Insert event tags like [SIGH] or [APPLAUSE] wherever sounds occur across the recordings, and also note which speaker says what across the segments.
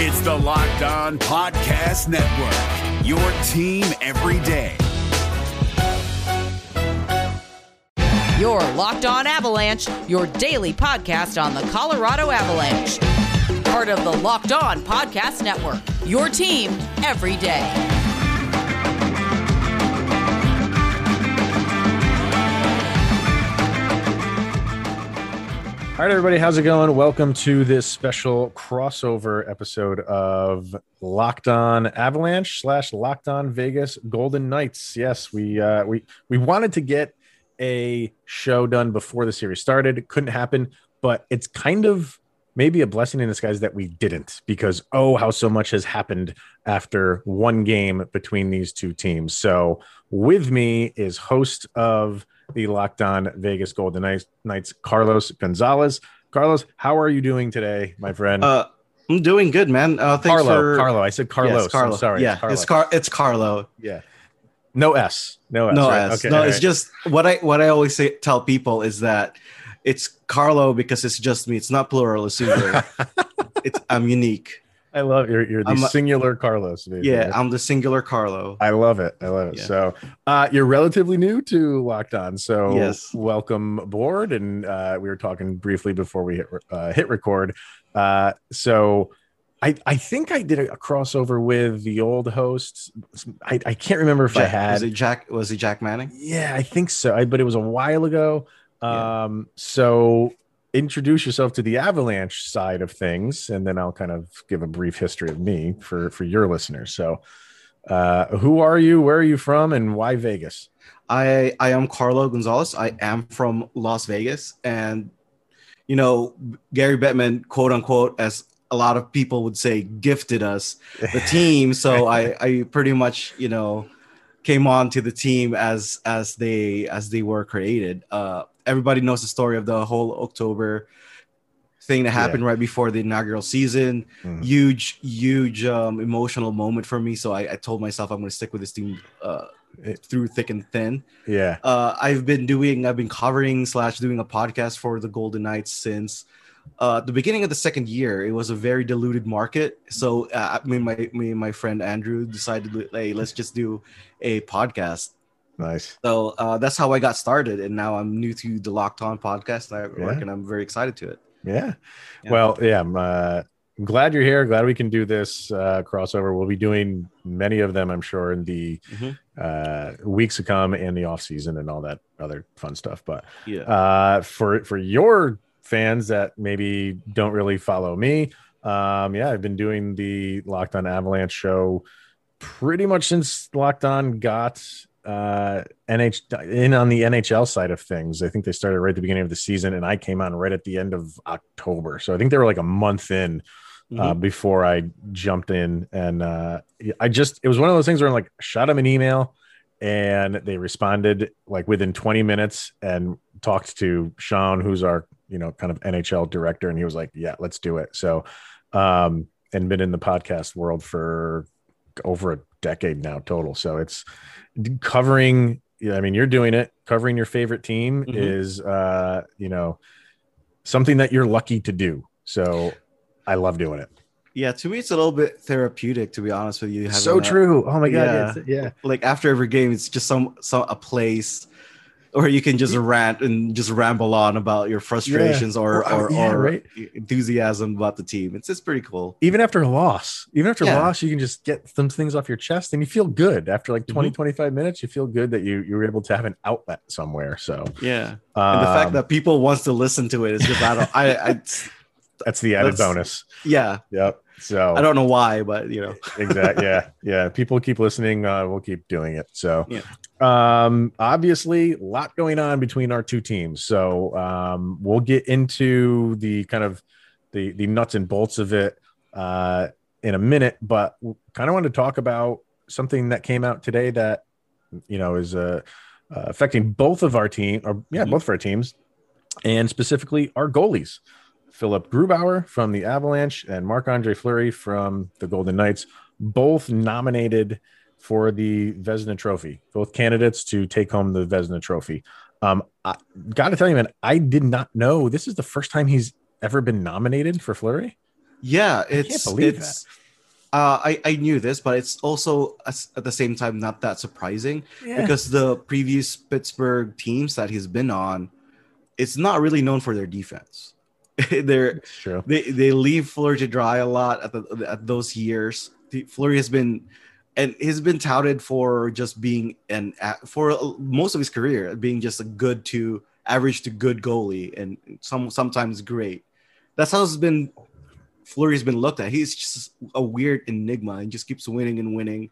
Speaker 1: It's the Locked On Podcast Network, your team every day.
Speaker 2: Your Locked On Avalanche, your daily podcast on the Colorado Avalanche. Part of the Locked On Podcast Network, your team every day.
Speaker 3: All right, everybody, how's it going? Welcome to this special crossover episode of Locked On Avalanche slash Locked On Vegas Golden Knights. Yes, we uh, we we wanted to get a show done before the series started. It couldn't happen, but it's kind of maybe a blessing in disguise that we didn't because oh, how so much has happened after one game between these two teams. So with me is host of the Locked On Vegas Golden Knights, Carlos Gonzales. Carlos, how are you doing today, my friend?
Speaker 4: Uh, I'm doing good, man. Uh, thanks
Speaker 3: Karlo,
Speaker 4: for
Speaker 3: Karlo. I said Carlos.
Speaker 4: Yes, Karlo.
Speaker 3: I'm sorry.
Speaker 4: Yeah,
Speaker 3: Karlo.
Speaker 4: it's Car. It's Karlo.
Speaker 3: Yeah. No S. No S.
Speaker 4: No
Speaker 3: right?
Speaker 4: S.
Speaker 3: Okay,
Speaker 4: no, it's
Speaker 3: right.
Speaker 4: just what I what I always say tell people is that it's Karlo because it's just me. It's not plural. It's singular. [LAUGHS] it's I'm unique.
Speaker 3: I love you're you're the
Speaker 4: I'm
Speaker 3: singular Carlos. Baby.
Speaker 4: Yeah, I'm the singular Karlo.
Speaker 3: I love it. I love it.
Speaker 4: Yeah.
Speaker 3: So, uh, you're relatively new to Locked On, so
Speaker 4: Yes.
Speaker 3: welcome aboard. And uh, we were talking briefly before we hit uh, hit record. Uh, so, I I think I did a, crossover with the old hosts. I, I can't remember if I had.
Speaker 4: was it Jack? Was it Jack Manning?
Speaker 3: Yeah, I think so. I, but it was a while ago.
Speaker 4: Yeah.
Speaker 3: Um, so introduce yourself to the Avalanche side of things, and then I'll kind of give a brief history of me for for your listeners. So, uh, who are you? Where are you from? And why Vegas?
Speaker 4: I I am Karlo Gonzales. I am from Las Vegas, and you know Gary Bettman, quote unquote, as a lot of people would say, gifted us the [LAUGHS] team. So I I pretty much you know came on to the team as as they as they were created. Uh, everybody knows the story of the whole October thing that happened right before the inaugural season.
Speaker 3: Mhm.
Speaker 4: Huge, huge um, emotional moment for me. So I, I told myself I'm going to stick with this team uh, through thick and thin
Speaker 3: Yeah,
Speaker 4: uh, I've been doing, I've been covering slash doing a podcast for the Golden Knights since uh, the beginning of the second year. It was a very diluted market, so uh, me and my me and my friend Andrew decided, hey, let's just do a podcast.
Speaker 3: Nice.
Speaker 4: So uh, that's how I got started, and now I'm new to the Locked On podcast network,
Speaker 3: Yeah.
Speaker 4: and I'm very excited to it.
Speaker 3: Yeah.
Speaker 4: Yeah.
Speaker 3: Well, yeah. I'm, uh, I'm glad you're here. Glad we can do this uh, crossover. We'll be doing many of them, I'm sure, in the
Speaker 4: Mhm.
Speaker 3: uh, weeks to come and the off season and all that other fun stuff. But
Speaker 4: Yeah,
Speaker 3: uh, for for your fans that maybe don't really follow me, um, yeah, I've been doing the Locked On Avalanche show pretty much since Locked On got uh, NH in on the NHL side of things. I think they started right at the beginning of the season, and I came on right at the end of October. So I think they were like a month in uh,
Speaker 4: Mhm.
Speaker 3: before I jumped in, and uh, I just it was one of those things where I'm like shot them an email, and they responded like within 20 minutes and talked to Sean, who's our you know kind of NHL director, and he was like, "Yeah, let's do it." So, um, and been in the podcast world for over a decade now total. So it's covering. I mean, you're doing it. Covering your favorite team
Speaker 4: Mhm.
Speaker 3: is, uh, you know, something that you're lucky to do. So I love doing it.
Speaker 4: yeah. To me, it's a little bit therapeutic, to be honest with you.
Speaker 3: so
Speaker 4: that-
Speaker 3: true. Oh my god.
Speaker 4: Yeah.
Speaker 3: Yeah. yeah.
Speaker 4: like after every game, it's just some some a place where you can just rant and just ramble on about your frustrations or
Speaker 3: Or-
Speaker 4: or,
Speaker 3: yeah,
Speaker 4: or
Speaker 3: right.
Speaker 4: enthusiasm about the team. It's just pretty cool.
Speaker 3: Even after a loss, even after
Speaker 4: Yeah.
Speaker 3: a loss, you can just get some things off your chest and you feel good after like 20, 25 minutes. You feel good that you, you were able to have an outlet somewhere. So,
Speaker 4: Yeah, and the fact
Speaker 3: um,
Speaker 4: that people wants to listen to it is just I don't I, [LAUGHS] I
Speaker 3: that's the added
Speaker 4: that's-
Speaker 3: bonus.
Speaker 4: yeah
Speaker 3: Yep. So,
Speaker 4: I don't know why, but you know
Speaker 3: exactly yeah yeah people keep listening uh we'll keep doing it so
Speaker 4: Yeah.
Speaker 3: Um obviously a lot going on between our two teams so um we'll get into the kind of the the nuts and bolts of it uh in a minute but kind of want to talk about something that came out today that you know is uh, uh affecting both of our team or yeah
Speaker 4: Mhm.
Speaker 3: both of our teams and specifically our goalies Philipp Grubauer from the Avalanche and Marc Andre Fleury from the Golden Knights, both nominated for the Vezina Trophy, both candidates to take home the Vezina Trophy. Um, I got to tell you, man, I did not know this is the first time he's ever been nominated for Fleury.
Speaker 4: Yeah, it's
Speaker 3: believe
Speaker 4: it's. Uh, I I knew this, but it's also at the same time not that surprising because the previous Pittsburgh teams that he's been on, it's not really known for their defense. [LAUGHS] They're they they leave Fleury to dry a lot at the at those years. Fleury has been and he's been touted for just being an for most of his career being just a good to average to good goalie and some sometimes great. That's how it's been. Fleury's been looked at. He's just a weird enigma and just keeps winning and winning,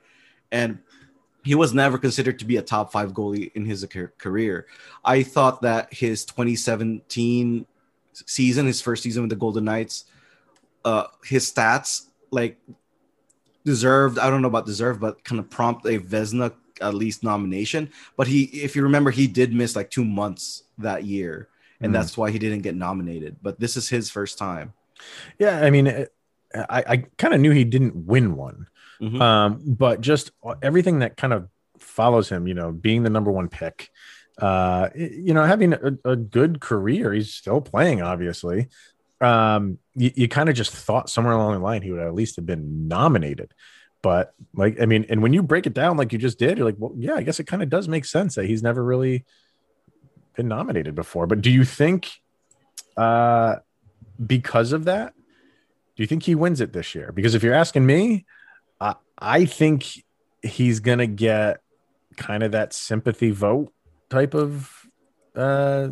Speaker 4: and he was never considered to be a top five goalie in his career. I thought that his 2017 season, his first season with the Golden Knights, uh, his stats like deserved. I don't know about deserved, but kind of prompt a Vezina at least nomination. But he, if you remember, he did miss like two months that year, and
Speaker 3: Mhm.
Speaker 4: that's why he didn't get nominated. But this is his first time.
Speaker 3: Yeah, I mean, I, I kind of knew he didn't win one,
Speaker 4: Mhm.
Speaker 3: um, but just everything that kind of follows him, you know, being the number one pick, uh, you know, having a, a good career. He's still playing, obviously. Um, you, you kind of just thought somewhere along the line he would at least have been nominated. But like, I mean, and when you break it down like you just did, you're like, well, yeah, I guess it kind of does make sense that he's never really been nominated before. But do you think, uh, because of that, do you think he wins it this year? Because if you're asking me, I, I think he's gonna get kind of that sympathy vote type of, uh,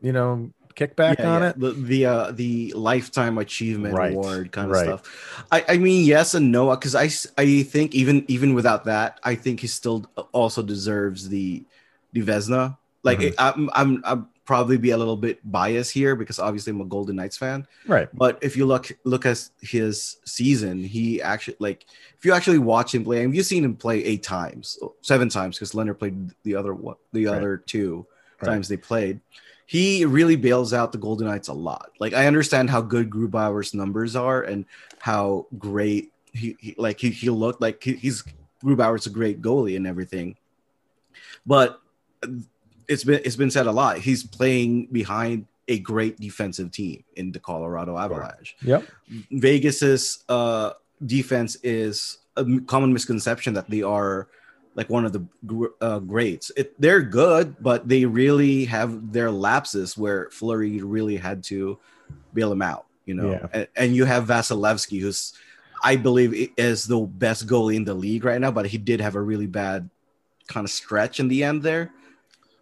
Speaker 3: you know, kickback
Speaker 4: Yeah,
Speaker 3: on
Speaker 4: yeah.
Speaker 3: it.
Speaker 4: The the uh, the lifetime achievement
Speaker 3: Right,
Speaker 4: award kind of
Speaker 3: right.
Speaker 4: stuff. I, I mean yes and no because I, I think even even without that I think he still also deserves the the Vezina. Like
Speaker 3: Mhm.
Speaker 4: I'm I'm I'm probably be a little bit biased here because obviously I'm a Golden Knights fan.
Speaker 3: Right.
Speaker 4: But if you look look at his season, he actually like if you actually watch him play, and you've seen him play eight times, seven times because Lehner played the other one, the
Speaker 3: Right.
Speaker 4: other two
Speaker 3: Right.
Speaker 4: times they played. He really bails out the Golden Knights a lot. Like I understand how good Grubauer's numbers are and how great he, he like he, he looked like he, he's Grubauer's a great goalie and everything, but it's been it's been said a lot. He's playing behind a great defensive team in the Colorado Avalanche.
Speaker 3: Yep.
Speaker 4: Vegas's uh, defense is a common misconception that they are like one of the uh, greats. It, they're good, but they really have their lapses where Fleury really had to bail them out. You know,
Speaker 3: Yeah.
Speaker 4: and, and you have Vasilevskiy, who's I believe is the best goalie in the league right now, but he did have a really bad kind of stretch in the end there.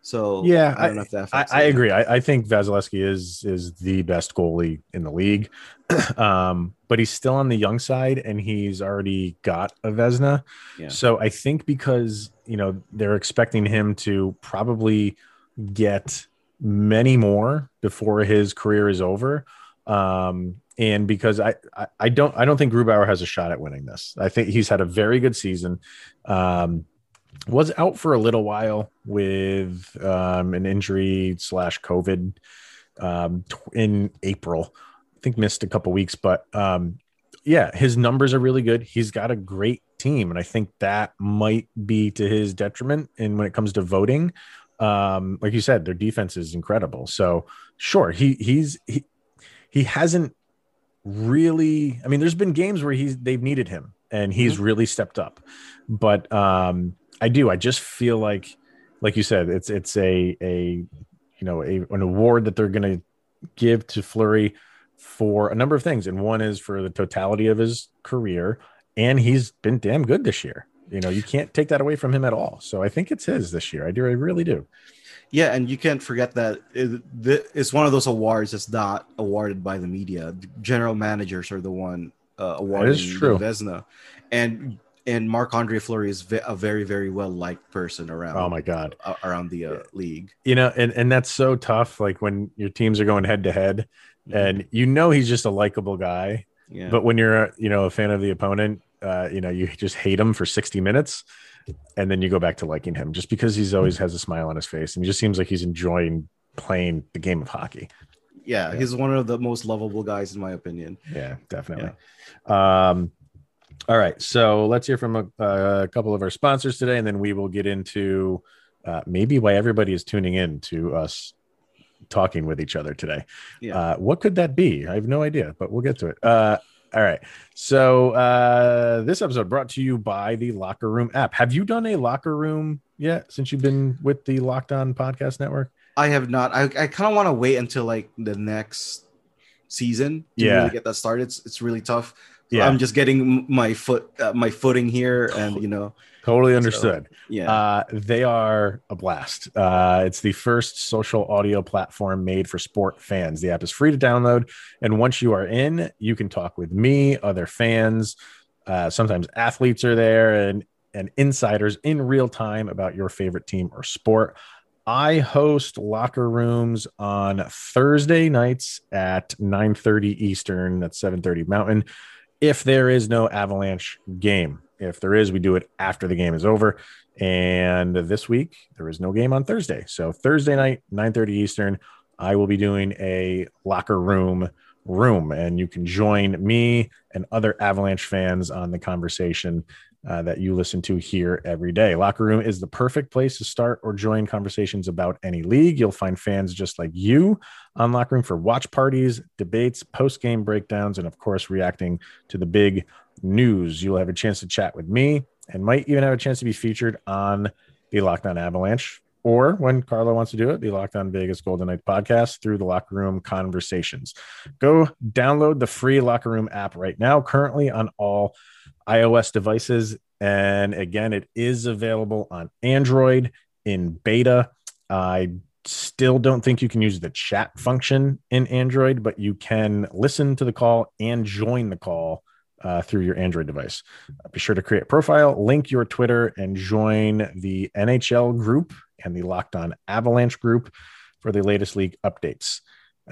Speaker 4: So
Speaker 3: Yeah,
Speaker 4: I don't know if that.
Speaker 3: I, I agree. I, I think Vasilevskiy is is the best goalie in the league, [CLEARS THROAT] um, but he's still on the young side, and he's already got a Vezina.
Speaker 4: Yeah.
Speaker 3: So I think because you know they're expecting him to probably get many more before his career is over, um, and because I, I I don't I don't think Grubauer has a shot at winning this. I think he's had a very good season. Um, was out for a little while with um, an injury slash COVID um, in April. I think missed a couple weeks, but um, yeah, his numbers are really good. He's got a great team, and I think that might be to his detriment. And when it comes to voting, um, like you said, their defense is incredible. So sure, he he's he he hasn't really. I mean, there's been games where he's they've needed him, and he's really stepped up. But um, I do. I just feel like, like you said, it's it's a a you know a, an award that they're going to give to Fleury for a number of things, and one is for the totality of his career, and he's been damn good this year. You know, you can't take that away from him at all. So I think it's his this year. I do. I really do.
Speaker 4: Yeah, and you can't forget that it, it's one of those awards that's not awarded by the media. General managers are the one uh, awarding Vezina, and and Marc Andre Fleury is a very very well liked person around.
Speaker 3: Oh my god.
Speaker 4: a- around the uh, league.
Speaker 3: You know, and and that's so tough. Like when your teams are going head to head, and you know he's just a likable guy.
Speaker 4: Yeah,
Speaker 3: But when you're, you know, a fan of the opponent, uh, you know, you just hate him for 60 minutes and then you go back to liking him just because he's always has a smile on his face and he just seems like he's enjoying playing the game of hockey.
Speaker 4: yeah, he's one of the most lovable guys in my opinion.
Speaker 3: Yeah, definitely. Um, all right. So let's hear from a, a couple of our sponsors today, and then we will get into uh, maybe why everybody is tuning in to us talking with each other today.
Speaker 4: Yeah.
Speaker 3: Uh, what could that be? I have no idea, but we'll get to it. Uh, All right. So uh, this episode brought to you by the Locker Room app. Have you done a locker room yet since you've been with the Locked On Podcast Network?
Speaker 4: I have not. I, I kind of want to wait until like the next season to
Speaker 3: Yeah.
Speaker 4: really get that started. It's, it's really tough. So
Speaker 3: Yeah.
Speaker 4: I'm just getting my foot, uh, my footing here, and you know,
Speaker 3: Totally understood.
Speaker 4: yeah.
Speaker 3: Uh, they are a blast. Uh, it's the first social audio platform made for sport fans. The app is free to download, and once you are in, you can talk with me, other fans. Uh, sometimes athletes are there, and and insiders in real time about your favorite team or sport. I host locker rooms on Thursday nights at 9:30 Eastern. That's 7:30 Mountain. If there is no Avalanche game, if there is, we do it after the game is over. And this week there is no game on Thursday. So Thursday night, 9:30 Eastern, I will be doing a locker room room, and you can join me and other Avalanche fans on the conversation uh, that you listen to here every day. Locker Room is the perfect place to start or join conversations about any league. You'll find fans just like you on Locker Room for watch parties, debates, post game breakdowns, and of course, reacting to the big news. You'll have a chance to chat with me and might even have a chance to be featured on the Locked On Avalanche. Or when Karlo wants to do it, the Locked On Vegas Golden Knight podcast through the Locker Room Conversations. Go download the free Locker Room app right now, currently on all iOS devices. And again, it is available on Android in beta. I still don't think you can use the chat function in Android, but you can listen to the call and join the call uh, through your Android device. Uh, be sure to create a profile, link your Twitter, and join the NHL group and the Locked On Avalanche group for the latest league updates.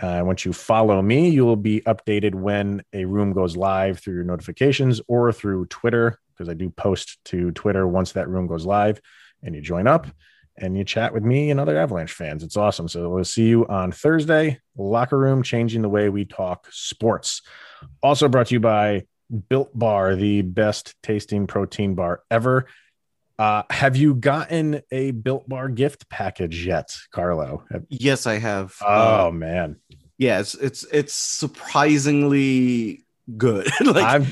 Speaker 3: Uh, once you follow me, you will be updated when a room goes live through your notifications or through Twitter, because I do post to Twitter once that room goes live and you join up and you chat with me and other Avalanche fans. It's awesome. So we'll see you on Thursday. Locker Room, changing the way we talk sports. Also brought to you by Built Bar, the best tasting protein bar ever. Uh, have you gotten a Built Bar gift package yet, Karlo?
Speaker 4: Yes, I have.
Speaker 3: Oh
Speaker 4: Uh,
Speaker 3: man,
Speaker 4: yeah, it's it's it's surprisingly good. [LAUGHS] like
Speaker 3: I'm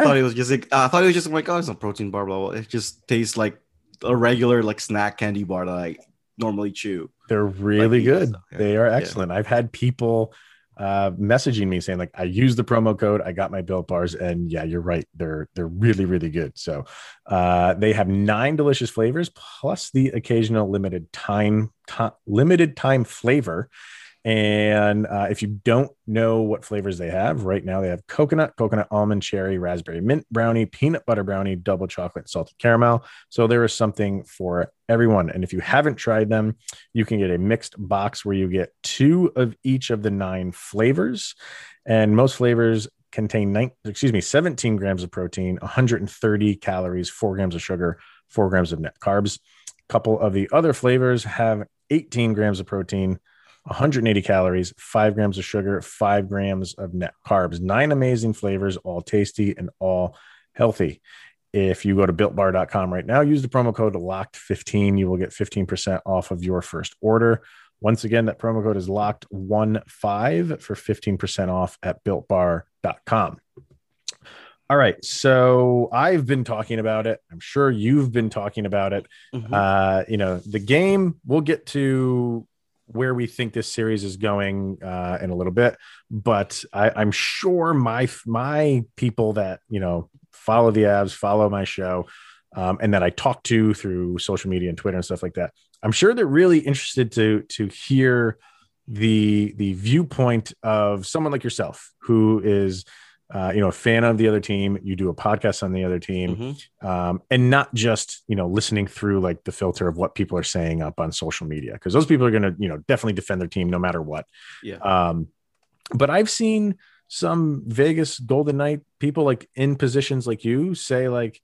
Speaker 4: I thought it was just like I thought it was just like oh, it's a protein bar, blah blah. It just tastes like a regular like snack candy bar that I normally chew.
Speaker 3: They're really
Speaker 4: these,
Speaker 3: good.
Speaker 4: so, yeah.
Speaker 3: They are
Speaker 4: Yeah.
Speaker 3: excellent. I've had people uh, messaging me saying like, I used the promo code, I got my built bars, and yeah, you're right. They're they're really really good. So uh, they have nine delicious flavors plus the occasional limited time ti- limited time flavor. And uh, if you don't know what flavors they have right now, they have coconut, coconut almond, cherry, raspberry mint brownie, peanut butter brownie, double chocolate, salted caramel. So there is something for everyone. And if you haven't tried them, you can get a mixed box where you get two of each of the nine flavors. And most flavors contain nine, excuse me, 17 grams of protein, 130 calories, four grams of sugar, four grams of net carbs. A couple of the other flavors have 18 grams of protein, 180 calories, five grams of sugar, five grams of net carbs. Nine amazing flavors, all tasty and all healthy. If you go to builtbar.com right now, use the promo code LOCKED15. You will get 15% off of your first order. Once again, that promo code is locked15 for 15% off at builtbar.com. All right. So I've been talking about it. I'm sure you've been talking about it.
Speaker 4: Mhm.
Speaker 3: Uh, you know, the game, we'll get to where we think this series is going uh, in a little bit, but I, I'm sure my my people that you know follow the Avs, follow my show, um, and that I talk to through social media and Twitter and stuff like that. I'm sure they're really interested to to hear the the viewpoint of someone like yourself who is uh, you know a fan of the other team. You do a podcast on the other team
Speaker 4: Mhm.
Speaker 3: um, and not just you know listening through like the filter of what people are saying up on social media because those people are going to you know definitely defend their team no matter what
Speaker 4: Yeah.
Speaker 3: um, but i've seen some vegas golden knight people like in positions like you say like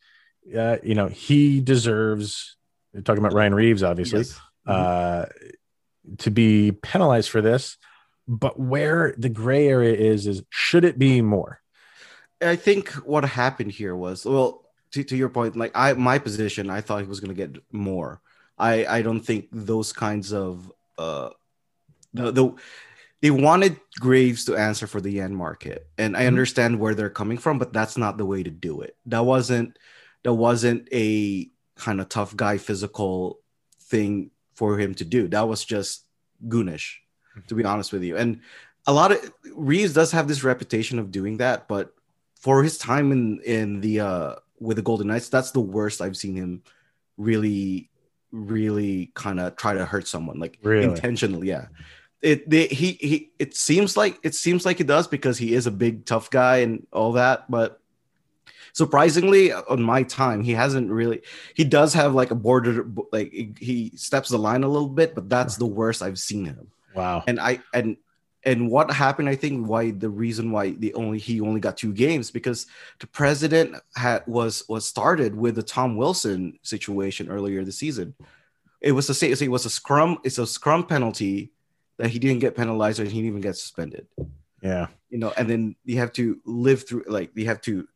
Speaker 3: uh, you know he deserves talking about ryan reaves obviously
Speaker 4: Yes.
Speaker 3: uh, to be penalized for this but where the gray area is is should it be more
Speaker 4: I think what happened here was well to, to your point, like I my position, I thought he was gonna get more. I I don't think those kinds of uh the the they wanted Graves to answer for the Janmark, and I
Speaker 3: Mhm.
Speaker 4: understand where they're coming from, but that's not the way to do it. That wasn't that wasn't a kind of tough guy physical thing for him to do. That was just goonish, to be honest with you. And a lot of Reaves does have this reputation of doing that, but for his time in in the uh with the Golden Knights, that's the worst I've seen him really, really kind of try to hurt someone like
Speaker 3: Really?
Speaker 4: intentionally. Yeah. It they, he he it seems like it seems like he does because he is a big tough guy and all that, but surprisingly on my time he hasn't really he does have like a border like he- he steps the line a little bit but that's the worst i've seen him
Speaker 3: Wow.
Speaker 4: and i and and what happened i think why the reason why the only he only got two games because the president had was was started with the tom wilson situation earlier this season. It was the same it was a scrum it's a scrum penalty that he didn't get penalized and he didn't even get suspended.
Speaker 3: Yeah.
Speaker 4: you know and then you have to live through like you have to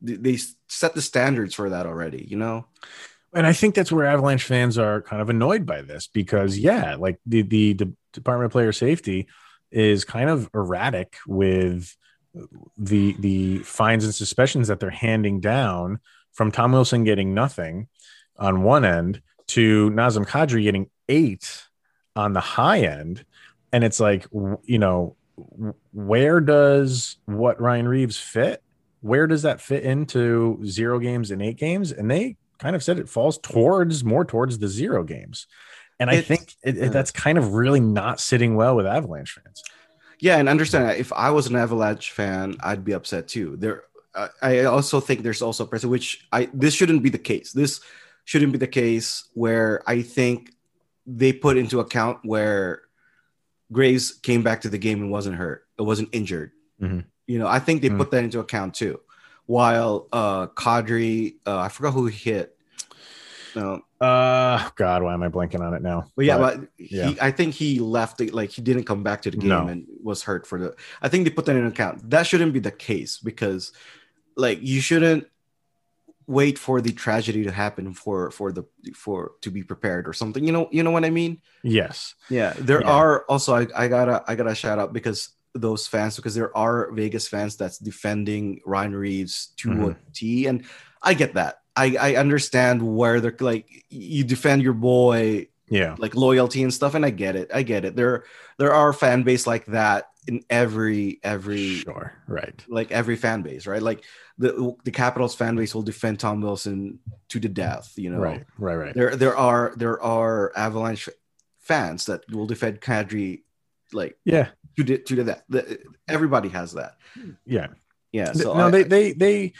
Speaker 4: they- they set the standards for that already you know?
Speaker 3: And I think that's where Avalanche fans are kind of annoyed by this because, yeah, like the the, the Department of Player Safety is kind of erratic with the the fines and suspensions that they're handing down from Tom Wilson getting nothing on one end to Nazem Kadri getting eight on the high end, and it's like you know where does what Ryan Reaves fit? Where does that fit into zero games and eight games? And they kind of said it falls towards more towards the zero games. And I think it, it-
Speaker 4: yeah.
Speaker 3: that's kind of really not sitting well with Avalanche fans.
Speaker 4: yeah and understand that if i was an avalanche fan i'd be upset too there I- i also think there's also a precedent which i this shouldn't be the case this shouldn't be the case where i think they put into account where graves came back to the game and wasn't hurt it wasn't injured
Speaker 3: Mhm.
Speaker 4: you know i think they
Speaker 3: Mhm.
Speaker 4: put that into account too while uh kadri uh i forgot who he hit no
Speaker 3: Uh God, why am I blanking on it now?
Speaker 4: But yeah, but,
Speaker 3: yeah.
Speaker 4: he, I think he left it like he didn't come back to the game
Speaker 3: No.
Speaker 4: and was hurt for the. I think they put that in account. That shouldn't be the case because, like, you shouldn't wait for the tragedy to happen for for the for to be prepared or something. You know, you know what I mean?
Speaker 3: yes,
Speaker 4: Yeah, there
Speaker 3: Yeah.
Speaker 4: are also I, I gotta I gotta shout out because those fans because there are Vegas fans that's defending Ryan Reaves to
Speaker 3: Mhm.
Speaker 4: a T, and I get that. I I understand where they're like you defend your boy
Speaker 3: yeah,
Speaker 4: like loyalty and stuff and i get it. I get it. There there are fan base like that in every every
Speaker 3: sure, right,
Speaker 4: like every fan base right? Like the the capitals fan base will defend tom wilson to the death you know?
Speaker 3: Right, right, right.
Speaker 4: there there are there are avalanche fans that will defend kadri like
Speaker 3: Yeah,
Speaker 4: to the to the death. The- everybody has that.
Speaker 3: Yeah.
Speaker 4: yeah so
Speaker 3: no,
Speaker 4: I-
Speaker 3: they they they,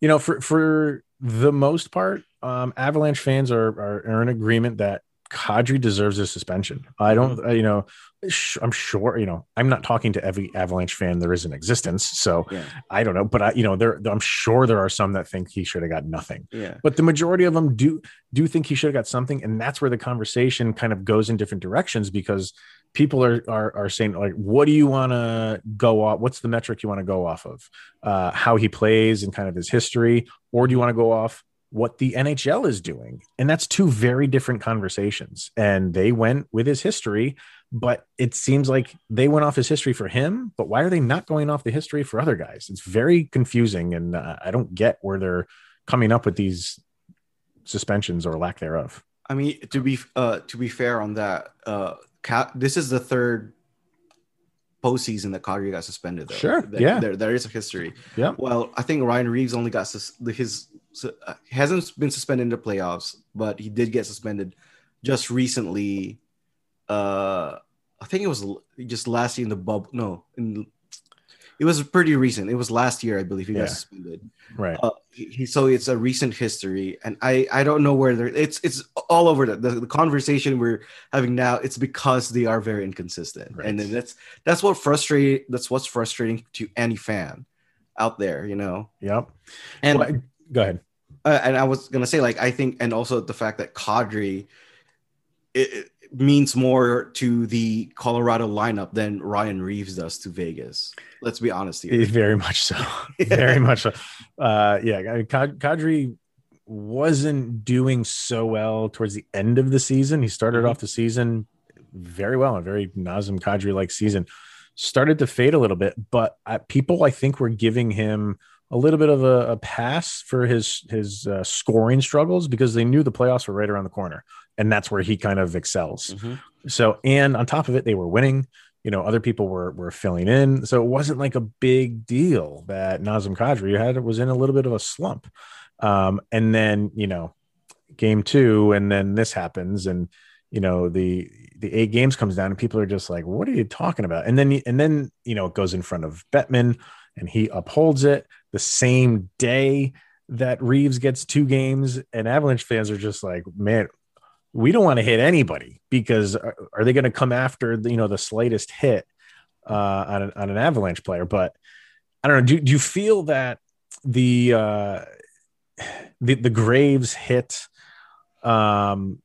Speaker 3: you know, for for the most part, um, Avalanche fans are, are are in agreement that Kadri deserves a suspension. I don't,
Speaker 4: Mm-hmm.
Speaker 3: you know, sh- I'm sure, you know, I'm not talking to every Avalanche fan there is in existence, so
Speaker 4: yeah
Speaker 3: I don't know, but I, you know, there, I'm sure there are some that think he should have got nothing.
Speaker 4: yeah
Speaker 3: but the majority of them do do think he should have got something and that's where the conversation kind of goes in different directions because people are are, are saying like what do you want to go off what's the metric you want to go off of uh, how he plays and kind of his history or do you want to go off what the nhl is doing and that's two very different conversations and they went with his history but it seems like they went off his history for him but why are they not going off the history for other guys it's very confusing and uh, i don't get where they're coming up with these suspensions or lack thereof.
Speaker 4: I mean, to be uh to be fair on that, uh, Ca- this is the third postseason that Kadri got suspended. Though.
Speaker 3: Sure,
Speaker 4: There-
Speaker 3: yeah.
Speaker 4: there there is a history.
Speaker 3: Yeah.
Speaker 4: Well, I think Ryan Reaves only got sus- his uh, hasn't been suspended in the playoffs, but he did get suspended just recently. Uh, I think it was just last year in the bubble. No, in it was pretty recent. It was last year, I believe, he
Speaker 3: Yeah.
Speaker 4: got suspended
Speaker 3: Right.
Speaker 4: uh, he, so it's a recent history and i i don't know where they're it's it's all over the, the, the conversation we're having now it's because they are very inconsistent
Speaker 3: Right.
Speaker 4: and then that's that's what frustrate that's what's frustrating to any fan out there you know
Speaker 3: Yep.
Speaker 4: and
Speaker 3: Well, go ahead.
Speaker 4: uh, and i was gonna say like i think and also the fact that kadri it, it means more to the colorado lineup than ryan reaves does to vegas let's be honest here
Speaker 3: Very much so. [LAUGHS] Very much so. Uh, yeah. I mean, Kadri wasn't doing so well towards the end of the season. He started
Speaker 4: Mhm.
Speaker 3: off the season very well, a very Nazem Kadri like season. started to fade a little bit. But uh, people, I think, were giving him a little bit of a, a pass for his his uh, scoring struggles because they knew the playoffs were right around the corner, and that's where he kind of excels.
Speaker 4: Mhm.
Speaker 3: So, and on top of it, they were winning. You know, other people were were filling in, so it wasn't like a big deal that Nazem Kadri had was in a little bit of a slump. Um, and then you know, game two, and then this happens, and you know the the eight games comes down, and people are just like, "What are you talking about?" And then and then you know it goes in front of Bettman, and he upholds it the same day that Reaves gets two games, and Avalanche fans are just like, "Man, we don't want to hit anybody because are, are they going to come after the, you know the slightest hit uh, on an, on an Avalanche player?" But I don't know. Do, do you feel that the uh, the the Graves hit um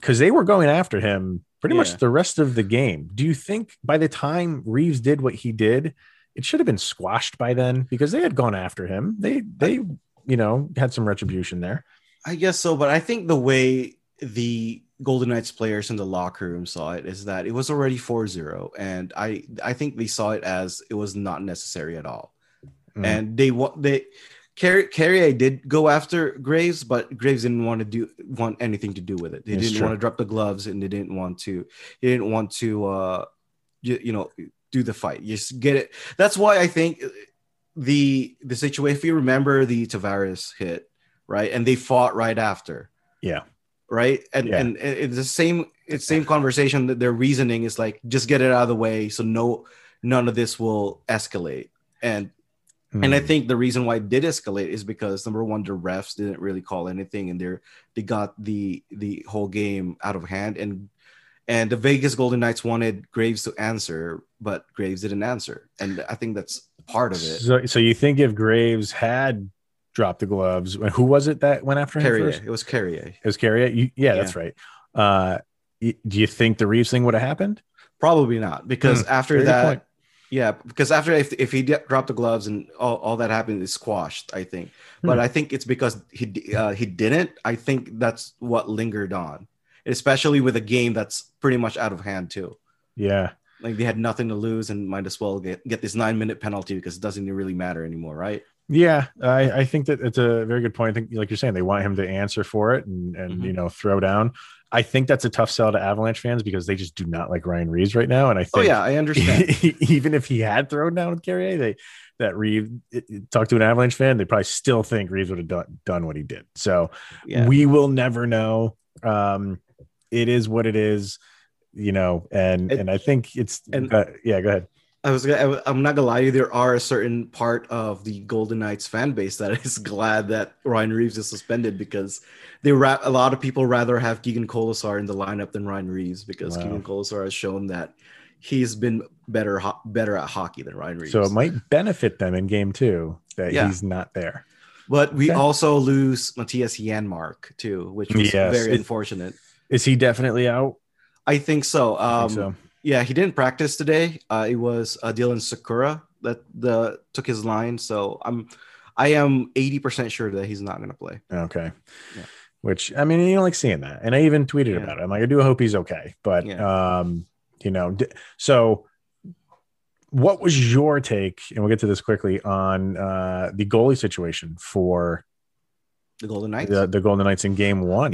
Speaker 3: because they were going after him pretty
Speaker 4: Yeah.
Speaker 3: much the rest of the game. Do you think by the time Reaves did what he did, it should have been squashed by then because they had gone after him. They they you know had some retribution there.
Speaker 4: I guess so, but I think the way the Golden Knights players in the locker room saw it is that it was already 4-0 and I I think they saw it as it was not necessary at all.
Speaker 3: Mm.
Speaker 4: And they want they Carrier, Carrier did go after Graves, but Graves didn't want to do want anything to do with it. They
Speaker 3: It's
Speaker 4: didn't
Speaker 3: true.
Speaker 4: want to drop the gloves, and they didn't want to. He didn't want to, uh, you, you know, do the fight. Just get it. That's why I think the the situation. If you remember the Tavares hit, right, and they fought right after,
Speaker 3: Yeah.
Speaker 4: right, and
Speaker 3: Yeah.
Speaker 4: and it's the same. It's same conversation. That their reasoning is like, just get it out of the way, so no, none of this will escalate. And and I
Speaker 3: Mm.
Speaker 4: think the reason why it did escalate is because number one, the refs didn't really call anything, and they they got the the whole game out of hand. And and the Vegas Golden Knights wanted Graves to answer, but Graves didn't answer, and I think that's part of it.
Speaker 3: So, so you think if Graves had dropped the gloves, who was it that went after him
Speaker 4: Carrier,
Speaker 3: first?
Speaker 4: it was Carrier.
Speaker 3: It was Carrier. You, yeah, that's right. Uh, do you think the Reaves thing would have happened?
Speaker 4: Probably not, because
Speaker 3: Hmm,
Speaker 4: after that,
Speaker 3: point.
Speaker 4: yeah, because after if, if he dropped the gloves and all, all that happened is squashed, I think. But
Speaker 3: Hmm.
Speaker 4: I think it's because he uh, he didn't. I think that's what lingered on, especially with a game that's pretty much out of hand too.
Speaker 3: Yeah.
Speaker 4: Like they had nothing to lose and might as well get, get this nine minute penalty because it doesn't really matter anymore, right?
Speaker 3: Yeah, I, I think that it's a very good point. I think, like you're saying, they want him to answer for it and and
Speaker 4: Mhm.
Speaker 3: you know throw down. I think that's a tough sell to Avalanche fans because they just do not like Ryan Reaves right now. And I
Speaker 4: Oh
Speaker 3: think
Speaker 4: yeah, I understand. [LAUGHS]
Speaker 3: even if he had thrown down with Carrier, they that Reaves talked to an Avalanche fan, they probably still think Reaves would have done, done what he did. So
Speaker 4: yeah,
Speaker 3: we will never know. Um, it is what it is, you know, and
Speaker 4: And-
Speaker 3: and I think it's
Speaker 4: and-
Speaker 3: uh, yeah. Go ahead.
Speaker 4: I was gonna, I'm not gonna lie to you. There are a certain part of the Golden Knights fan base that [LAUGHS] is glad that Ryan Reaves is suspended because they ra- a lot of people rather have Keegan Kolesar in the lineup than Ryan Reaves because
Speaker 3: Wow.
Speaker 4: Keegan Kolesar has shown that he's been better ho- better at hockey than Ryan Reaves.
Speaker 3: So it might benefit them in game two that
Speaker 4: Yeah.
Speaker 3: he's not there.
Speaker 4: but we
Speaker 3: Okay.
Speaker 4: also lose Mattias Janmark too, which was
Speaker 3: Yes,
Speaker 4: very
Speaker 3: it-
Speaker 4: unfortunate.
Speaker 3: Is he definitely out?
Speaker 4: I think so.
Speaker 3: I
Speaker 4: Um,
Speaker 3: think so.
Speaker 4: Yeah, he didn't practice today. Uh, it was uh, Dylan Sakura that the took his line. So I'm, I am eighty percent sure that he's not going to play.
Speaker 3: Okay.
Speaker 4: Yeah.
Speaker 3: Which I mean, you don't like seeing that, and I even tweeted
Speaker 4: Yeah.
Speaker 3: about it. I'm like, I do hope he's okay, but um, you know, d- so what was your take? And we'll get to this quickly on uh the goalie situation for
Speaker 4: The Golden Knights.
Speaker 3: the, the Golden Knights in Game One.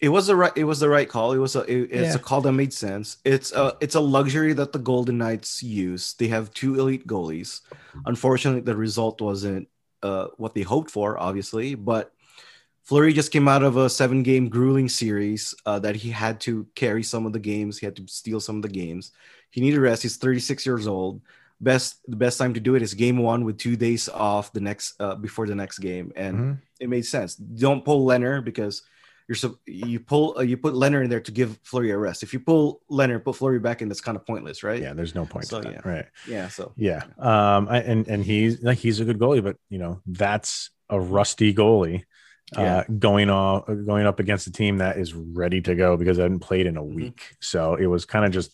Speaker 4: It- was the right. It was the right call. It was a. It, it's
Speaker 3: Yeah.
Speaker 4: a call that made sense. It's a. It's a luxury that the Golden Knights use. They have two elite goalies. Unfortunately, the result wasn't uh, what they hoped for. Obviously, but Fleury just came out of a seven-game grueling series uh, that he had to carry some of the games. He had to steal some of the games. He needed rest. He's 36 years old. Best the best time to do it is game one with two days off the next uh, before the next game, and
Speaker 3: Mhm.
Speaker 4: it made sense. Don't pull Lehner because you're so you pull uh, you put Lehner in there to give Fleury a rest. If you pull Lehner, put Fleury back in, that's kind of pointless, right?
Speaker 3: Yeah, there's no point
Speaker 4: So,
Speaker 3: that,
Speaker 4: yeah.
Speaker 3: right?
Speaker 4: Yeah. So
Speaker 3: Yeah. Um, I, and and he's like he's a good goalie, but you know that's a rusty goalie. Uh,
Speaker 4: Yeah.
Speaker 3: going off, going up against a team that is ready to go because I hadn't played in a
Speaker 4: Mhm.
Speaker 3: week, so it was kind of just,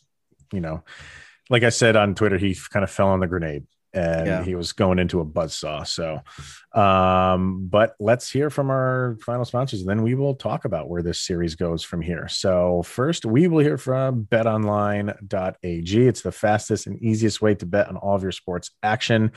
Speaker 3: you know, like I said on Twitter, he kind of fell on the grenade. And
Speaker 4: Yeah.
Speaker 3: he was going into a buzzsaw. So, um, but let's hear from our final sponsors, and then we will talk about where this series goes from here. So, first, we will hear from betonline.ag. It's the fastest and easiest way to bet on all of your sports action.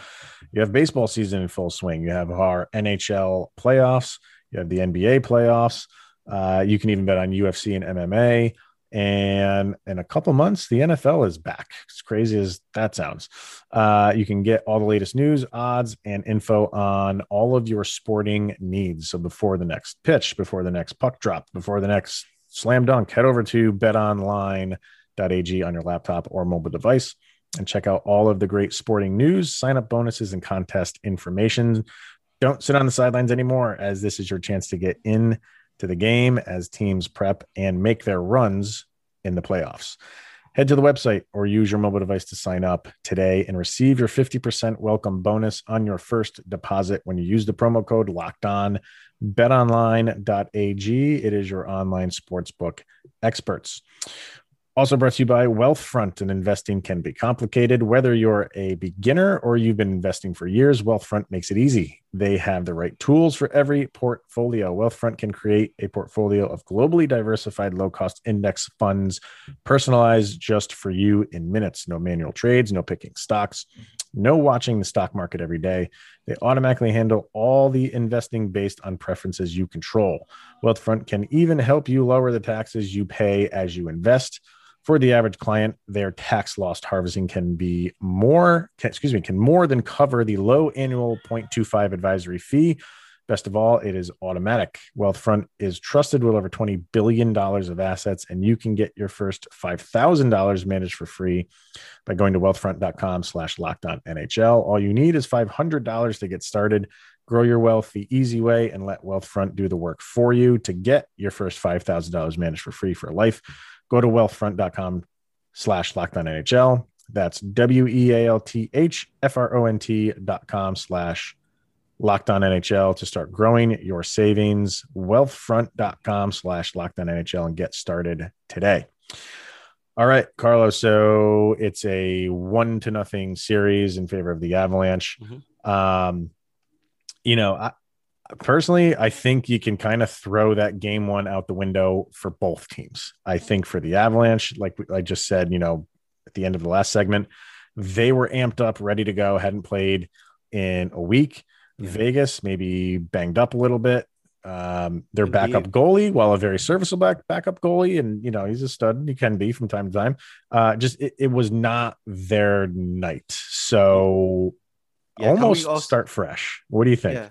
Speaker 3: You have baseball season in full swing, you have our NHL playoffs, you have the NBA playoffs. Uh, you can even bet on UFC and MMA. And in a couple months, the NFL is back. As crazy as that sounds. Uh, you can get all the latest news, odds, and info on all of your sporting needs. So before the next pitch, before the next puck drop, before the next slam dunk, head over to betonline.ag on your laptop or mobile device and check out all of the great sporting news, sign up bonuses, and contest information. Don't sit on the sidelines anymore, as this is your chance to get in to the game as teams prep and make their runs in the playoffs. Head to the website or use your mobile device to sign up today and receive your 50% welcome bonus on your first deposit when you use the promo code locked on betonline.ag. It is your online sportsbook experts. Also brought to you by Wealthfront, and investing can be complicated. Whether you're a beginner or you've been investing for years, Wealthfront makes it easy. They have the right tools for every portfolio. Wealthfront can create a portfolio of globally diversified, low cost index funds, personalized just for you in minutes. No manual trades, no picking stocks, no watching the stock market every day. They automatically handle all the investing based on preferences you control. Wealthfront can even help you lower the taxes you pay as you invest for the average client, their tax loss harvesting can be more, can, excuse me, can more than cover the low annual 0.25 advisory fee. Best of all, it is automatic. Wealthfront is trusted with over $20 billion of assets, and you can get your first $5,000 managed for free by going to wealthfront.com slash locked on NHL. All you need is $500 to get started. Grow your wealth the easy way and let Wealthfront do the work for you to get your first $5,000 managed for free for life go to wealthfront.com slash locked on NHL. That's W E A L T H F R O N T dot com slash locked on NHL to start growing your savings. Wealthfront.com slash locked on NHL and get started today. All right, Carlos. So it's a one to nothing series in favor of the Avalanche. Um, you know, I, personally, I think you can kind of throw that game one out the window for both teams. I think for the Avalanche, like I just said, you know, at the end of the last segment, they were amped up, ready to go, hadn't played in a week.
Speaker 4: Yeah.
Speaker 3: Vegas maybe banged up a little bit. Um, their
Speaker 4: Indeed.
Speaker 3: backup goalie, while a very serviceable back, backup goalie, and you know he's a stud. He can be from time to time. Uh, just it, it was not their night. So
Speaker 4: Yeah,
Speaker 3: almost
Speaker 4: off-
Speaker 3: start fresh. What do you think?
Speaker 4: Yeah.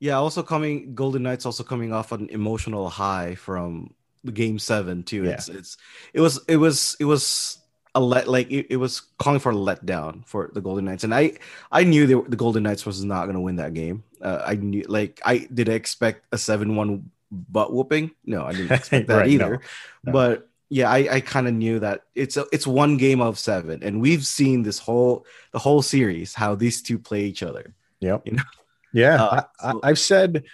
Speaker 4: Yeah, also coming Golden Knights also coming off an emotional high from the game seven too.
Speaker 3: Yeah.
Speaker 4: It's it's it was it was it was a let like it, it was calling for a letdown for the Golden Knights. And I I knew were- the Golden Knights was not gonna win that game. Uh, I knew like I did I expect a seven one butt whooping. No, I didn't [LAUGHS] expect that
Speaker 3: Right, no,
Speaker 4: either.
Speaker 3: no.
Speaker 4: But yeah, I, I kind of knew that it's a, it's one game of seven, and we've seen this whole the whole series how these two play each other.
Speaker 3: Yep.
Speaker 4: You know?
Speaker 3: Yeah.
Speaker 4: Uh,
Speaker 3: I,
Speaker 4: so-
Speaker 3: I, I've said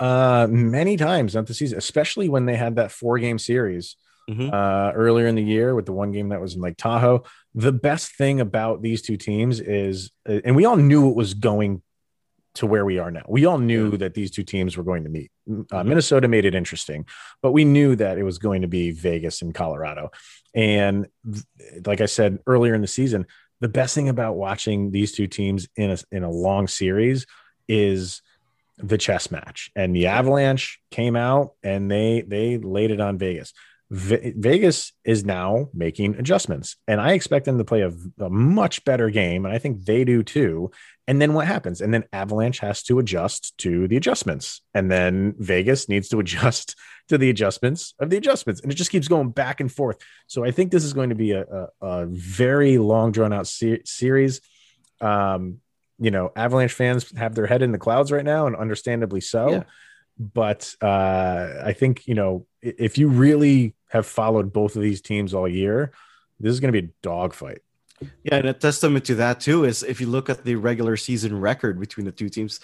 Speaker 3: uh, many times not the season, especially when they had that four game series
Speaker 4: Mhm.
Speaker 3: uh, earlier in the year with the one game that was in Lake Tahoe. The best thing about these two teams is, uh, and we all knew it was going to where we are now. We all knew that these two teams were going to meet. Uh,
Speaker 4: Mhm.
Speaker 3: Minnesota made it interesting, but we knew that it was going to be Vegas and Colorado. And th- like I said earlier in the season, the best thing about watching these two teams in a in a long series is the chess match. And the Avalanche came out and they they laid it on Vegas. Ve- Vegas is now making adjustments, and I expect them to play a, a much better game, and I think they do too. And then what happens? And then Avalanche has to adjust to the adjustments, and then Vegas needs to [LAUGHS] adjust to the adjustments of the adjustments, and it just keeps going back and forth. So I think this is going to be a, a, a very long, drawn out se- series. Um, you know, Avalanche fans have their head in the clouds right now, and understandably so.
Speaker 4: Yeah.
Speaker 3: But uh, I think you know if you really have followed both of these teams all year, this is going to be a dogfight.
Speaker 4: Yeah, and a testament to that too is if you look at the regular season record between the two teams,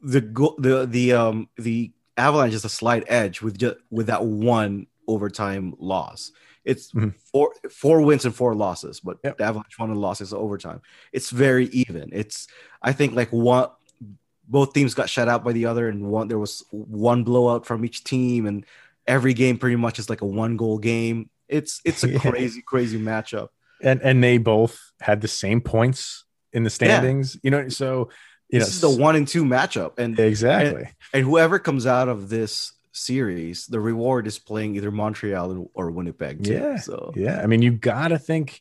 Speaker 4: the go- the the um the Avalanche is a slight edge with just with that one overtime loss. It's
Speaker 3: Mhm.
Speaker 4: four four wins and four losses, but
Speaker 3: Yep.
Speaker 4: the Avalanche won and losses overtime. It's very even. It's I think like one both teams got shut out by the other, and one there was one blowout from each team, and every game pretty much is like a one goal game. It's it's a [LAUGHS]
Speaker 3: Yeah.
Speaker 4: crazy crazy matchup.
Speaker 3: and and they both had the same points in the standings. You know, so you
Speaker 4: this
Speaker 3: know
Speaker 4: is the one and two matchup, and
Speaker 3: exactly.
Speaker 4: and whoever comes out of this series, the reward is playing either Montreal or Winnipeg. Too.
Speaker 3: Yeah.
Speaker 4: So
Speaker 3: Yeah, I mean, you got to think.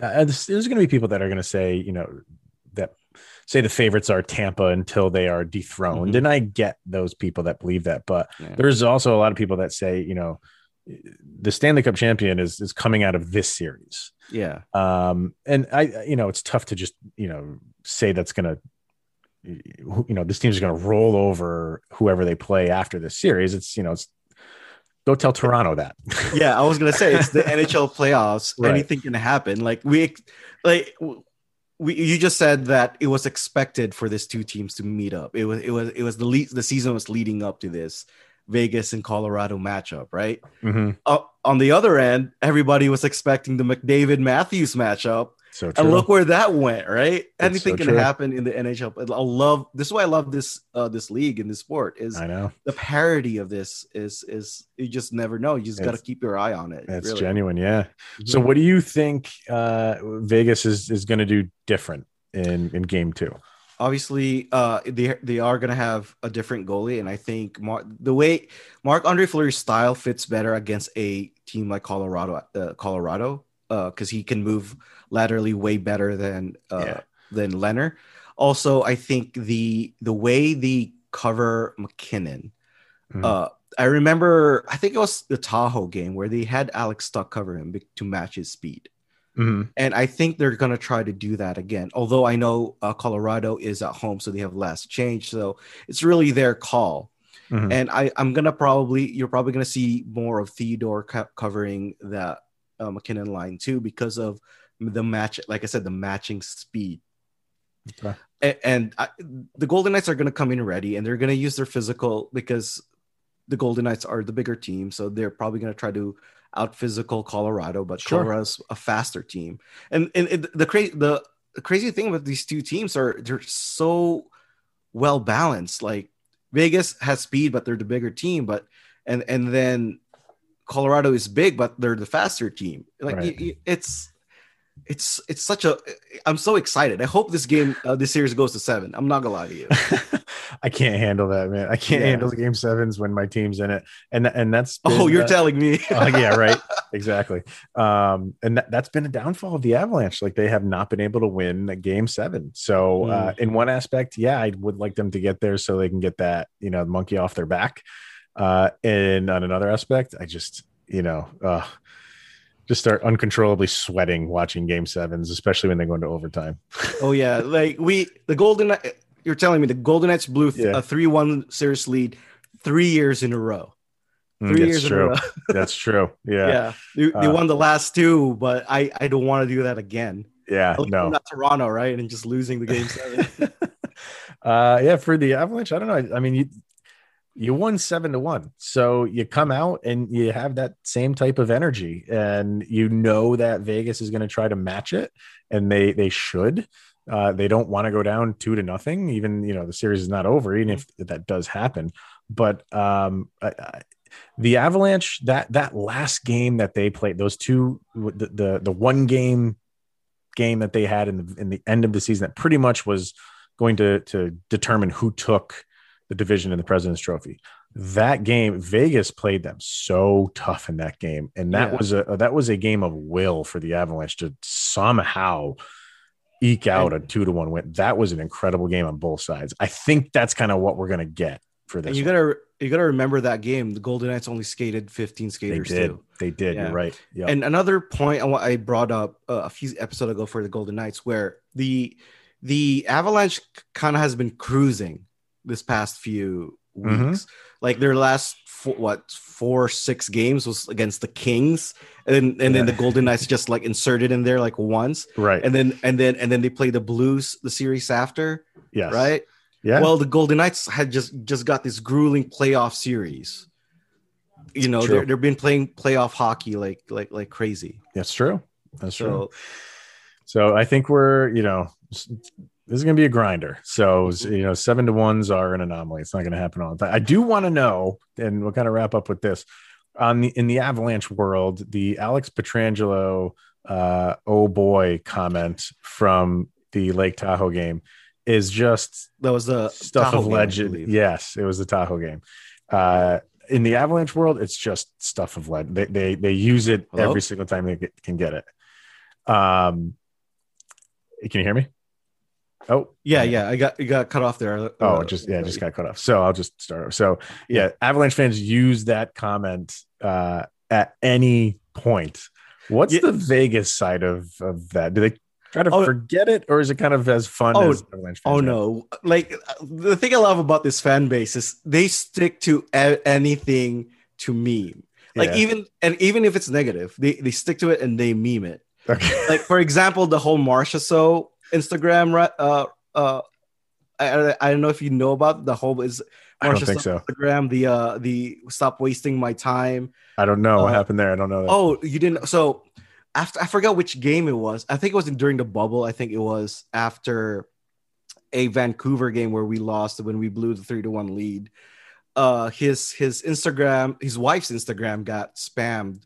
Speaker 3: Uh, there's there's going to be people that are going to say, you know, that say the favorites are Tampa until they are dethroned,
Speaker 4: Mhm.
Speaker 3: and I get those people that believe that. But
Speaker 4: Yeah.
Speaker 3: there's also a lot of people that say, you know, the Stanley Cup champion is is coming out of this series.
Speaker 4: yeah,
Speaker 3: Um, and I, you know, it's tough to just you know say that's going to. You know, this team's going to roll over whoever they play after this series. It's you know, it's go tell Toronto that. [LAUGHS]
Speaker 4: yeah. I was gonna say it's the NHL playoffs.
Speaker 3: Right.
Speaker 4: Anything can happen. Like we, like we, you just said that it was expected for these two teams to meet up. It was, it was, it was the lead. The season was leading up to this Vegas and Colorado matchup, right?
Speaker 3: Mhm.
Speaker 4: Uh, on the other end, everybody was expecting the McDavid Matthews matchup.
Speaker 3: So true.
Speaker 4: And look where that went, right?
Speaker 3: It's
Speaker 4: Anything
Speaker 3: so
Speaker 4: can
Speaker 3: true.
Speaker 4: happen in the NHL. I love this is why I love this uh this league and this sport is
Speaker 3: I know.
Speaker 4: the parody of this is is you just never know. You just got to keep your eye on it.
Speaker 3: It's
Speaker 4: really.
Speaker 3: genuine, yeah. So,
Speaker 4: Mhm.
Speaker 3: what do you think uh, Vegas is is going to do different in in Game Two?
Speaker 4: obviously uh they they are gonna have a different goalie, and I think Mark the way Marc-Andre Fleury's style fits better against a team like Colorado, uh, Colorado, uh, because he can move laterally way better than uh
Speaker 3: Yeah.
Speaker 4: than Lehner. Also, I think the the way they cover MacKinnon.
Speaker 3: Mhm.
Speaker 4: Uh, I remember, I think it was the Tahoe game where they had Alex Tuch cover him to match his speed.
Speaker 3: Mhm.
Speaker 4: And I think they're going to try to do that again. Although I know uh, Colorado is at home, so they have less change. So it's really their call.
Speaker 3: Mhm.
Speaker 4: And I, I'm going to probably, you're probably going to see more of Theodore co- covering that uh, MacKinnon line too because of the match. Like I said, the matching speed.
Speaker 3: Okay.
Speaker 4: A- And I, the Golden Knights are going to come in ready and they're going to use their physical because the Golden Knights are the bigger team. So they're probably going to try to out physical Colorado, but
Speaker 3: Sure.
Speaker 4: Colorado's a faster team. And and it, the crazy the, the crazy thing about these two teams are they're so well balanced. Like Vegas has speed, but they're the bigger team. But and and then Colorado is big, but they're the faster team. Like
Speaker 3: Right.
Speaker 4: y- it's it's it's such a I'm so excited. I hope this game uh, this series goes to seven. I'm not gonna lie to you. [LAUGHS]
Speaker 3: I can't handle that, man. I can't
Speaker 4: Yeah.
Speaker 3: handle the Game Sevens when my team's in it, and and that's
Speaker 4: oh, you're
Speaker 3: uh,
Speaker 4: telling me.
Speaker 3: oh, [LAUGHS] yeah, right. [LAUGHS] Exactly. Um, and that, that's been a downfall of the Avalanche. Like they have not been able to win a game seven. So, uh,
Speaker 4: Mm.
Speaker 3: in one aspect, yeah, I would like them to get there so they can get that, you know, monkey off their back. Uh, and on another aspect, I just, you know, uh, just start uncontrollably sweating watching game sevens, especially when they go into overtime. [LAUGHS]
Speaker 4: Oh yeah, like we the Golden. You're telling me the Golden Knights blew th-
Speaker 3: Yeah.
Speaker 4: a three-one series lead three years in a row.
Speaker 3: Mm,
Speaker 4: Three
Speaker 3: that's
Speaker 4: years
Speaker 3: true.
Speaker 4: in a row. [LAUGHS]
Speaker 3: that's true. Yeah.
Speaker 4: Yeah, They, they
Speaker 3: Uh,
Speaker 4: won the last two, but I I don't want to do that again.
Speaker 3: Yeah. No.
Speaker 4: not Toronto, right? And just losing the game seven. [LAUGHS]
Speaker 3: uh yeah for the avalanche i don't know i mean you you won seven to one. So you come out and you have that same type of energy and you know that vegas is going to try to match it and they they should. Uh they don't want to go down two to nothing even you know the series is not over even if that does happen. But um I, I, the avalanche that that last game that they played those two the the, the one game game that they had in the in the end of the season that pretty much was going to to determine who took the division and the President's Trophy. That game, Vegas played them so tough in that game, and that
Speaker 4: Yeah.
Speaker 3: was a that was a game of will for the Avalanche to somehow eke out a two to one win. That was an incredible game on both sides. I think that's kind of what we're gonna get for this.
Speaker 4: and you
Speaker 3: one.
Speaker 4: gotta you gotta remember that game. The Golden Knights only skated 15 skaters.
Speaker 3: they did,
Speaker 4: too.
Speaker 3: they did.
Speaker 4: Yeah.
Speaker 3: You're right. Yeah,
Speaker 4: And another point I brought up uh, a few episodes ago for the Golden Knights, where the the Avalanche kind of has been cruising this past few weeks.
Speaker 3: Mhm.
Speaker 4: Like their last four, what four six games was against the Kings, and then and then the Golden Knights [LAUGHS] just like inserted in there like once,
Speaker 3: right.
Speaker 4: and then and then and then they play the Blues the series after,
Speaker 3: yes.
Speaker 4: right?
Speaker 3: Yeah.
Speaker 4: Well, the Golden Knights had just just got this grueling playoff series you know they're, they've been playing playoff hockey like like like crazy.
Speaker 3: That's true. That's true.
Speaker 4: So
Speaker 3: So I think we're, you know, this is going to be a grinder. So, you know, seven to ones are an anomaly. It's not going to happen all the time. I do want to know, and we'll kind of wrap up with this on the in the Avalanche world, the Alex Pietrangelo, uh, oh boy, comment from the Lake Tahoe game is just
Speaker 4: that was the
Speaker 3: stuff
Speaker 4: Tahoe
Speaker 3: of
Speaker 4: game,
Speaker 3: legend. Yes, it was the Tahoe game. Uh, in the Avalanche world, it's just stuff of legend. They they, they use it
Speaker 4: Hello?
Speaker 3: every single time they get, can get it. Um, can you hear me? Oh,
Speaker 4: Yeah, yeah. I got got cut off there.
Speaker 3: Oh,
Speaker 4: Uh,
Speaker 3: just yeah, just got cut off. So I'll just start. So yeah, Avalanche fans use that comment uh, at any point. What's
Speaker 4: Yeah.
Speaker 3: the Vegas side of of that? Do they try to
Speaker 4: Oh.
Speaker 3: forget it, or is it kind of as fun
Speaker 4: Oh,
Speaker 3: as Avalanche fans?
Speaker 4: Oh no! Like uh, the thing I love about this fan base is they stick to a- anything to meme. Like
Speaker 3: Yeah.
Speaker 4: even and even if it's negative, they they stick to it and they meme it.
Speaker 3: Okay.
Speaker 4: Like for example, the whole Marchessault Instagram. right, Uh, uh, I, I don't know if you know about the whole is
Speaker 3: I don't think so.
Speaker 4: Instagram. The uh the stop wasting my time.
Speaker 3: I don't know what
Speaker 4: Uh,
Speaker 3: happened there. I don't know. That.
Speaker 4: Oh, you didn't. So after I forgot which game it was. I think it was during the bubble. I think it was after a Vancouver game where we lost when we blew the three to one lead. Uh, his his Instagram, his wife's Instagram got spammed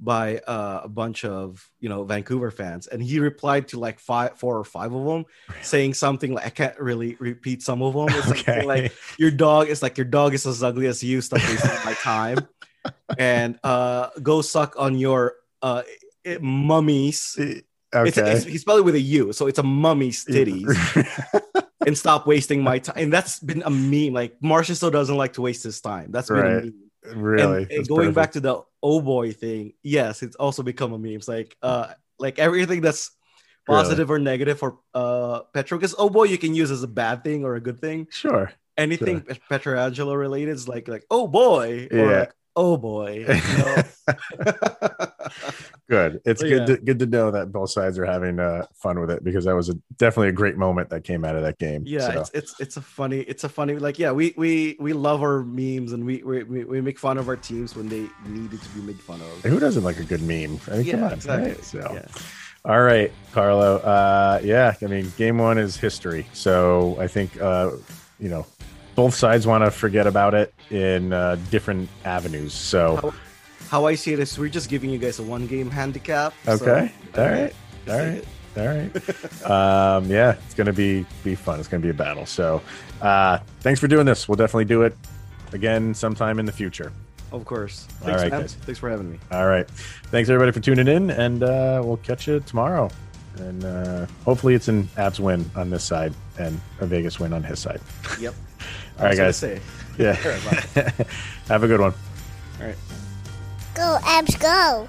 Speaker 4: by uh, a bunch of you know Vancouver fans, and he replied to like five, four or five of them, saying something like I can't really repeat some of them. It's
Speaker 3: okay.
Speaker 4: like [LAUGHS] your dog is like your dog is as ugly as you. Stop wasting my time. [LAUGHS] And uh, go suck on your uh, it- mummies.
Speaker 3: okay.
Speaker 4: It's, it's, he spelled it with a U, so it's a mummy's titties. [LAUGHS] and stop wasting my time. And that's been a meme. Like Marcia still doesn't like to waste his time. That's been
Speaker 3: Right.
Speaker 4: a meme.
Speaker 3: really.
Speaker 4: And, and going back to the oh boy thing, yes, it's also become a meme. It's like uh like everything that's
Speaker 3: Really?
Speaker 4: positive or negative for uh Petro, because oh boy you can use as a bad thing or a good thing.
Speaker 3: sure.
Speaker 4: Anything Pe- Pietrangelo related is like like oh boy or
Speaker 3: Yeah.
Speaker 4: like oh boy. [LAUGHS]
Speaker 3: good. It's
Speaker 4: So,
Speaker 3: good.
Speaker 4: yeah.
Speaker 3: To, good to know that both sides are having uh, fun with it because that was a, definitely a great moment that came out of that game.
Speaker 4: yeah
Speaker 3: So,
Speaker 4: it's, it's it's a funny it's a funny like yeah we we we love our memes and we we, we make fun of our teams when they needed to be made fun of
Speaker 3: who doesn't like a good meme? I mean, come on.
Speaker 4: exactly
Speaker 3: right? So,
Speaker 4: yeah.
Speaker 3: all right, Karlo. Uh, yeah, I mean, game one is history. So I think uh, you know both sides want to forget about it in uh, different avenues. So
Speaker 4: how i see it is we're just giving you guys a one game handicap so-
Speaker 3: okay, all right, all right. All right. [LAUGHS] um, yeah, it's gonna be be fun. It's gonna be a battle. So, uh, thanks for doing this. We'll definitely do it again sometime in the future.
Speaker 4: of course
Speaker 3: All
Speaker 4: thanks,
Speaker 3: right,
Speaker 4: man.
Speaker 3: guys.
Speaker 4: thanks for having me
Speaker 3: All right. Thanks everybody for tuning in, and uh, we'll catch you tomorrow. And uh, hopefully, it's an Avs win on this side and a Vegas win on his side.
Speaker 4: yep [LAUGHS]
Speaker 3: All right,
Speaker 4: I was
Speaker 3: guys.
Speaker 4: gonna say.
Speaker 3: Yeah. [LAUGHS] Have a good one.
Speaker 4: all right
Speaker 5: Go, Avs, go.